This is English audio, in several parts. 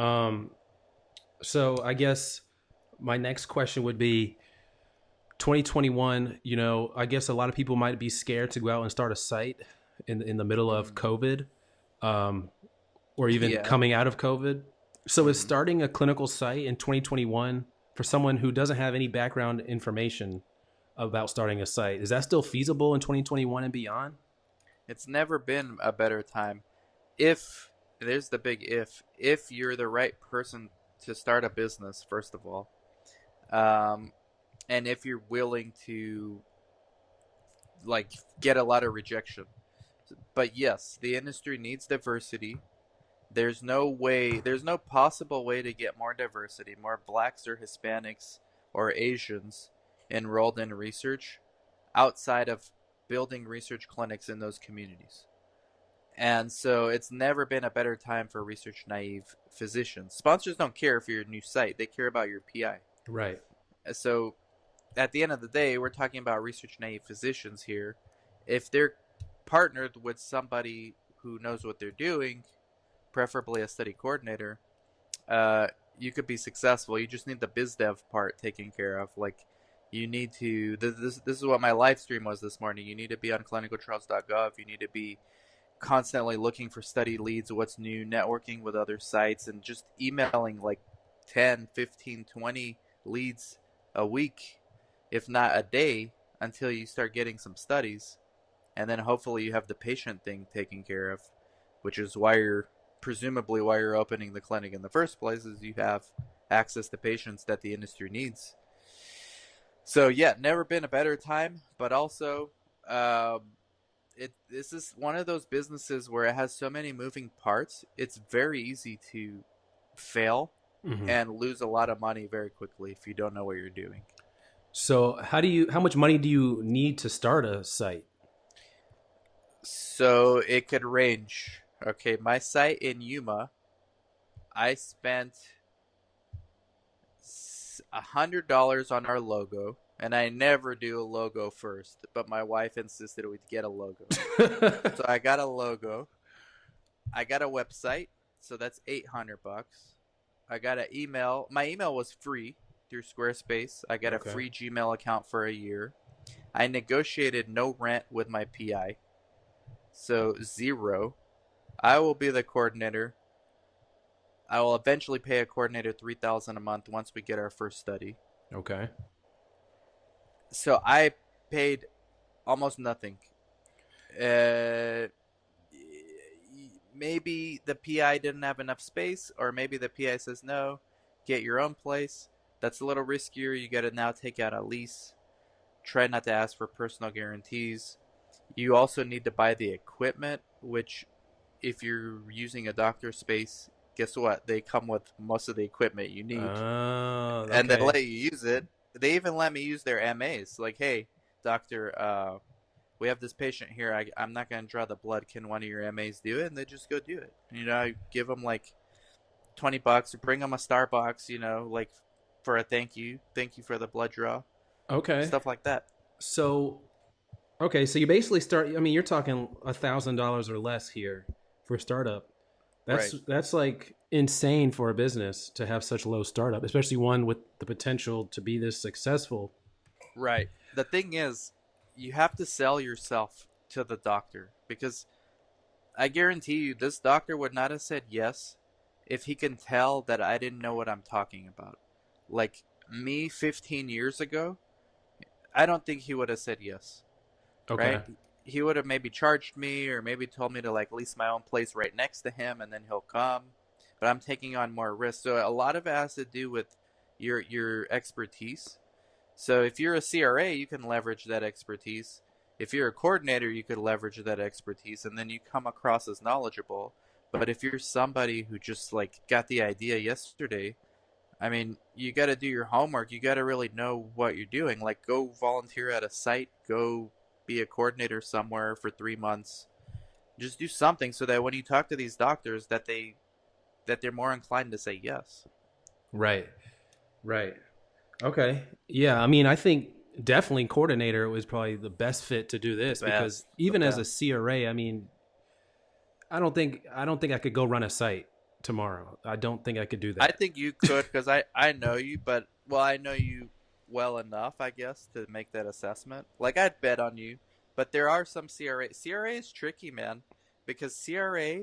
Um, so I guess my next question would be 2021, you know, I guess a lot of people might be scared to go out and start a site in in the middle of COVID, um, or even Yeah. coming out of COVID. So is starting a clinical site in 2021 for someone who doesn't have any background information about starting a site, is that still feasible in 2021 and beyond? It's never been a better time. If there's the big if, if you're the right person to start a business, first of all, um, and if you're willing to like get a lot of rejection. But yes, the industry needs diversity. There's no way, there's no possible way to get more diversity, more blacks or Hispanics or Asians enrolled in research outside of building research clinics in those communities. And so it's never been a better time for research naive physicians. Sponsors don't care if you're a new site, they care about your PI. Right. So at the end of the day, we're talking about research naive physicians here. If they're partnered with somebody who knows what they're doing, preferably a study coordinator, uh, you could be successful. You just need the biz dev part taken care of. Like, you need to. This, this, this is what my live stream was this morning. You need to be on clinicaltrials.gov. You need to be constantly looking for study leads, what's new, networking with other sites, and just emailing like 10, 15, 20 leads a week, if not a day, until you start getting some studies. And then hopefully you have the patient thing taken care of, which is why you're presumably why you're opening the clinic in the first place is you have access to patients that the industry needs. So yeah, never been a better time, but also um, it this is one of those businesses where it has so many moving parts. It's very easy to fail Mhm. and lose a lot of money very quickly if you don't know what you're doing. So how do you? How much money do you need to start a site? So it could range. Okay, my site in Yuma, I spent a hundred dollars on our logo, and I never do a logo first. But my wife insisted we'd get a logo, so I got a logo. I got a website, so that's eight hundred bucks. I got an email. My email was free through Squarespace. I got Okay. a free Gmail account for a year. I negotiated no rent with my PI, so zero. I will be the coordinator. I will eventually pay a coordinator three thousand a month once we get our first study. okay. So I paid almost nothing. Uh, maybe the PI didn't have enough space, or maybe the PI says no, get your own place. That's a little riskier. You got to now take out a lease. Try not to ask for personal guarantees. You also need to buy the equipment, which, if you're using a doctor space, guess what? They come with most of the equipment you need Oh, and they let you use it. They even let me use their MAs. Like, hey, doctor, uh, we have this patient here. I, I'm not going to draw the blood. Can one of your MAs do it? And they just go do it. You know, I give them like 20 bucks, bring them a Starbucks, you know, like for a thank you. Thank you for the blood draw. okay. Stuff like that. So, okay, so you basically start. I mean, you're talking a thousand dollars or less here for a startup. That's Right. that's like insane for a business to have such low startup, especially one with the potential to be this successful. Right. The thing is, you have to sell yourself to the doctor because I guarantee you this doctor would not have said yes if he can tell that I didn't know what I'm talking about. Like me 15 years ago, I don't think he would have said yes. Okay. Right? He would have maybe charged me or maybe told me to like lease my own place right next to him and then he'll come. But I'm taking on more risk. So a lot of it has to do with your your expertise. So if you're a CRA, you can leverage that expertise. If you're a coordinator, you could leverage that expertise and then you come across as knowledgeable. But if you're somebody who just like got the idea yesterday, I mean, you got to do your homework. You got to really know what you're doing. Like go volunteer at a site, go be a coordinator somewhere for 3 months. Just do something so that when you talk to these doctors that they that they're more inclined to say yes. Right. Right. Okay. Yeah. I mean, I think definitely coordinator was probably the best fit to do this because best, the even as a CRA, I mean, I don't think I don't think I could go run a site. tomorrow. I don't think I could do that. I think you could because I I know you, but well, I know you well enough, I guess, to make that assessment. Like I'd bet on you, but there are some CRA. CRA is tricky, man, because CRA,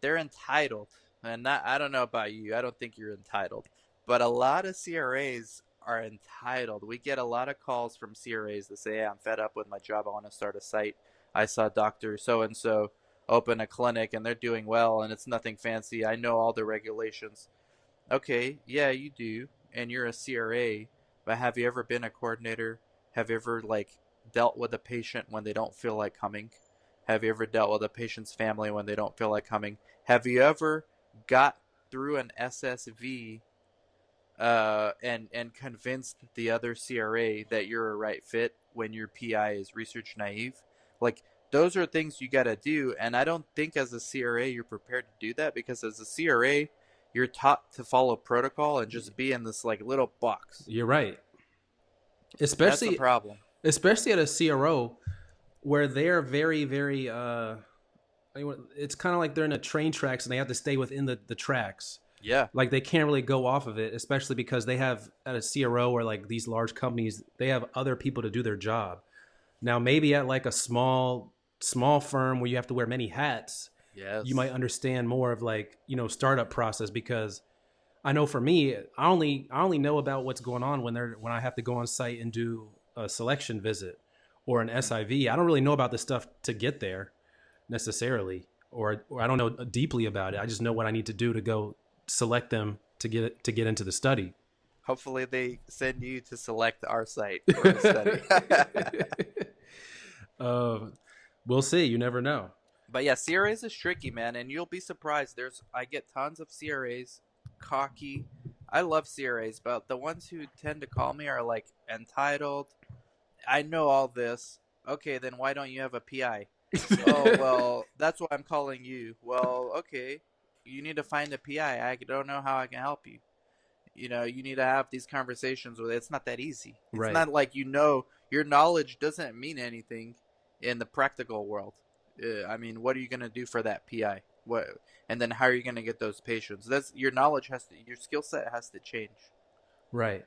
they're entitled, and not, I don't know about you. I don't think you're entitled, but a lot of CRAs are entitled. We get a lot of calls from CRAs that say, hey, "I'm fed up with my job. I want to start a site. I saw Doctor So and So." open a clinic and they're doing well and it's nothing fancy. I know all the regulations. Okay, yeah, you do, and you're a CRA, but have you ever been a coordinator? Have you ever like dealt with a patient when they don't feel like coming? Have you ever dealt with a patient's family when they don't feel like coming? Have you ever got through an SSV uh, and and convinced the other CRA that you're a right fit when your PI is research naive? Like those are things you got to do and i don't think as a cra you're prepared to do that because as a cra you're taught to follow protocol and just be in this like little box You're right. that's Especially the problem especially at a CRO where they're very very uh it's kind of like they're in a train tracks and they have to stay within the the tracks. yeah Like they can't really go off of it, especially because they have at a CRO or like these large companies, they have other people to do their job. Now maybe at like a small small firm where you have to wear many hats, yes you might understand more of like you know startup process because I know for me, I only I only know about what's going on when they're when I have to go on site and do a selection visit or an SIV. I don't really know about the stuff to get there necessarily, or, or I don't know deeply about it. I just know what I need to do to go select them to get to get into the study. hopefully they send you to select our site for the study uh, we'll see. You never know. But yeah, CRAs is tricky, man, and you'll be surprised. There's I get tons of CRAs, cocky. I love CRAs, but the ones who tend to call me are like entitled. I know all this. Okay, then why don't you have a PI? oh well, that's why I'm calling you. Well, okay, you need to find a PI. I don't know how I can help you. You know, you need to have these conversations with. It's not that easy. It's Right. not like you know your knowledge doesn't mean anything in the practical world. Uh, I mean, what are you going to do for that PI? What, and then how are you going to get those patients? That's your knowledge has to, your skill set has to change. Right.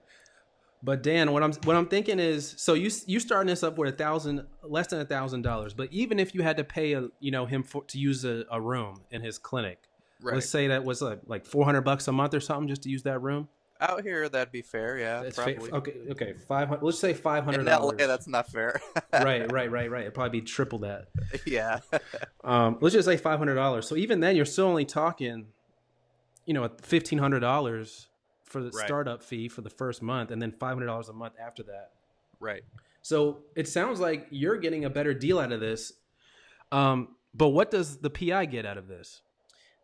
But Dan, what I'm what I'm thinking is, so you you starting this up with a thousand, less than a thousand dollars. But even if you had to pay a, you know, him for to use a, a room in his clinic, Right. let's say that was like like four hundred bucks a month or something just to use that room. Out here, that'd be fair. Yeah, That's fa- okay. Okay, five hundred. Let's say five hundred In LA, that's not fair. right, right, right, right. It'd probably be triple that. yeah. Um, let's just say five hundred dollars. So even then, you're still only talking, you know, fifteen hundred dollars for the Right. startup fee for the first month, and then five hundred dollars a month after that. right. So it sounds like you're getting a better deal out of this. Um, but what does the PI get out of this?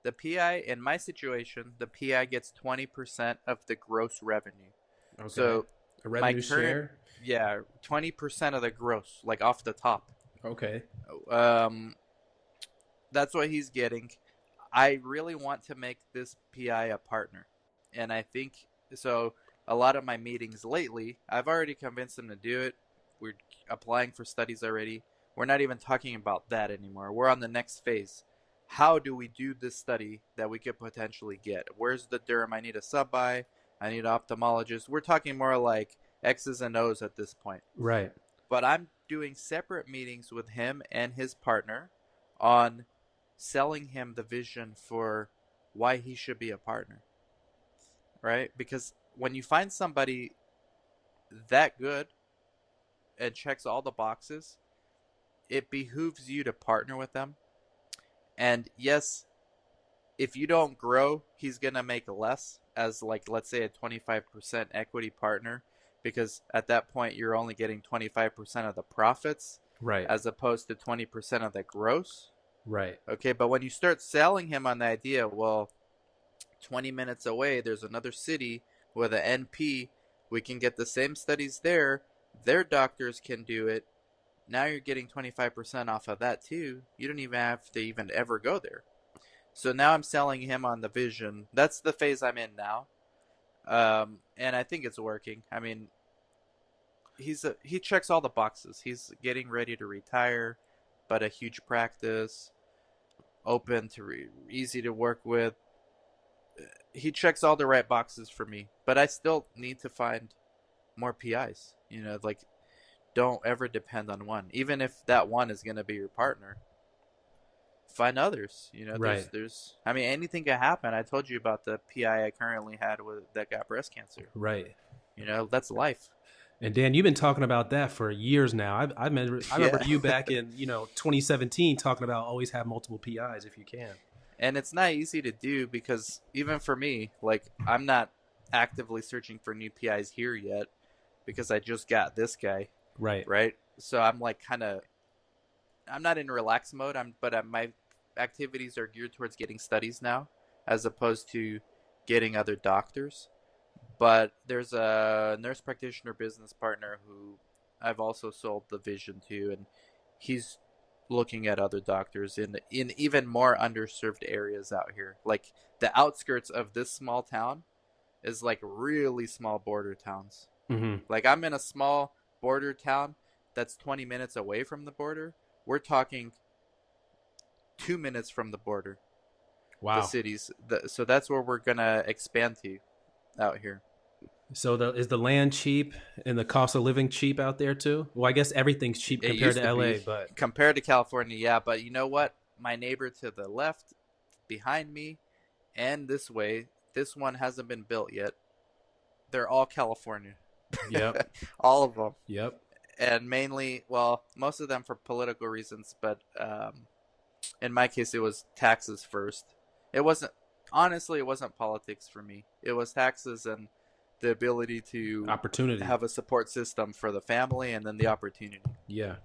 The PI, in my situation, the PI gets 20% of the gross revenue. Okay. So, a revenue current- share. yeah, 20% of the gross, like off the top. Okay. Um, that's what he's getting. I really want to make this PI a partner, and I think so. A lot of my meetings lately, I've already convinced him to do it. We're applying for studies already. We're not even talking about that anymore. We're on the next phase. How do we do this study that we could potentially get? Where's the derm? I need a sub-I. I need an ophthalmologist. We're talking more like X's and O's at this point Right. but I'm doing separate meetings with him and his partner on selling him the vision for why he should be a partner. Right? Because when you find somebody that good and checks all the boxes, it behooves you to partner with them. And yes, if you don't grow, he's going to make less as like let's say a 25% equity partner because at that point you're only getting 25% of the profits Right. as opposed to 20% of the gross. right. Okay, but when you start selling him on the idea, well, 20 minutes away, there's another city with an NP. We can get the same studies there. Their doctors can do it. Now you're getting 25% off of that too. You don't even have to even ever go there. So now I'm selling him on the vision. That's the phase I'm in now. Um, and I think it's working. I mean, he's a, he checks all the boxes. He's getting ready to retire, but a huge practice, open to re- easy to work with, he checks all the right boxes for me, but I still need to find more PIs. You know, like don't ever depend on one, even if that one is going to be your partner. Find others. You know, there's, Right. there's. I mean, anything can happen. I told you about the PI I currently had with that got breast cancer. Right. You know, that's life. And Dan, you've been talking about that for years now. I, I remember, I remember Yeah. you back in you know 2017 talking about always have multiple PIs if you can. and it's not easy to do because even for me like i'm not actively searching for new pis here yet because i just got this guy Right. right? So i'm like kind of i'm not in relax mode. I'm but uh my activities are geared towards getting studies now as opposed to getting other doctors. But there's a nurse practitioner business partner who i've also sold the vision to and he's looking at other doctors in in even more underserved areas out here. Like the outskirts of this small town is like really small border towns. Mm-hmm. like I'm in a small border town that's 20 minutes away from the border. We're talking 2 minutes from the border. Wow. The cities. The, so that's where we're going to expand to out here. So the, is the land cheap and the cost of living cheap out there too? Well, I guess everything's cheap It compared to to LA, but Compared to California, yeah, but you know what? My neighbor to the left, behind me, and this way, this one hasn't been built yet. They're all California. Yep, all of them. yep. and mainly, well, most of them for political reasons, but um, in my case, it was taxes first. It wasn't honestly, it wasn't politics for me. It was taxes and the ability to Opportunity. have a support system for the family, and then the opportunity. yeah.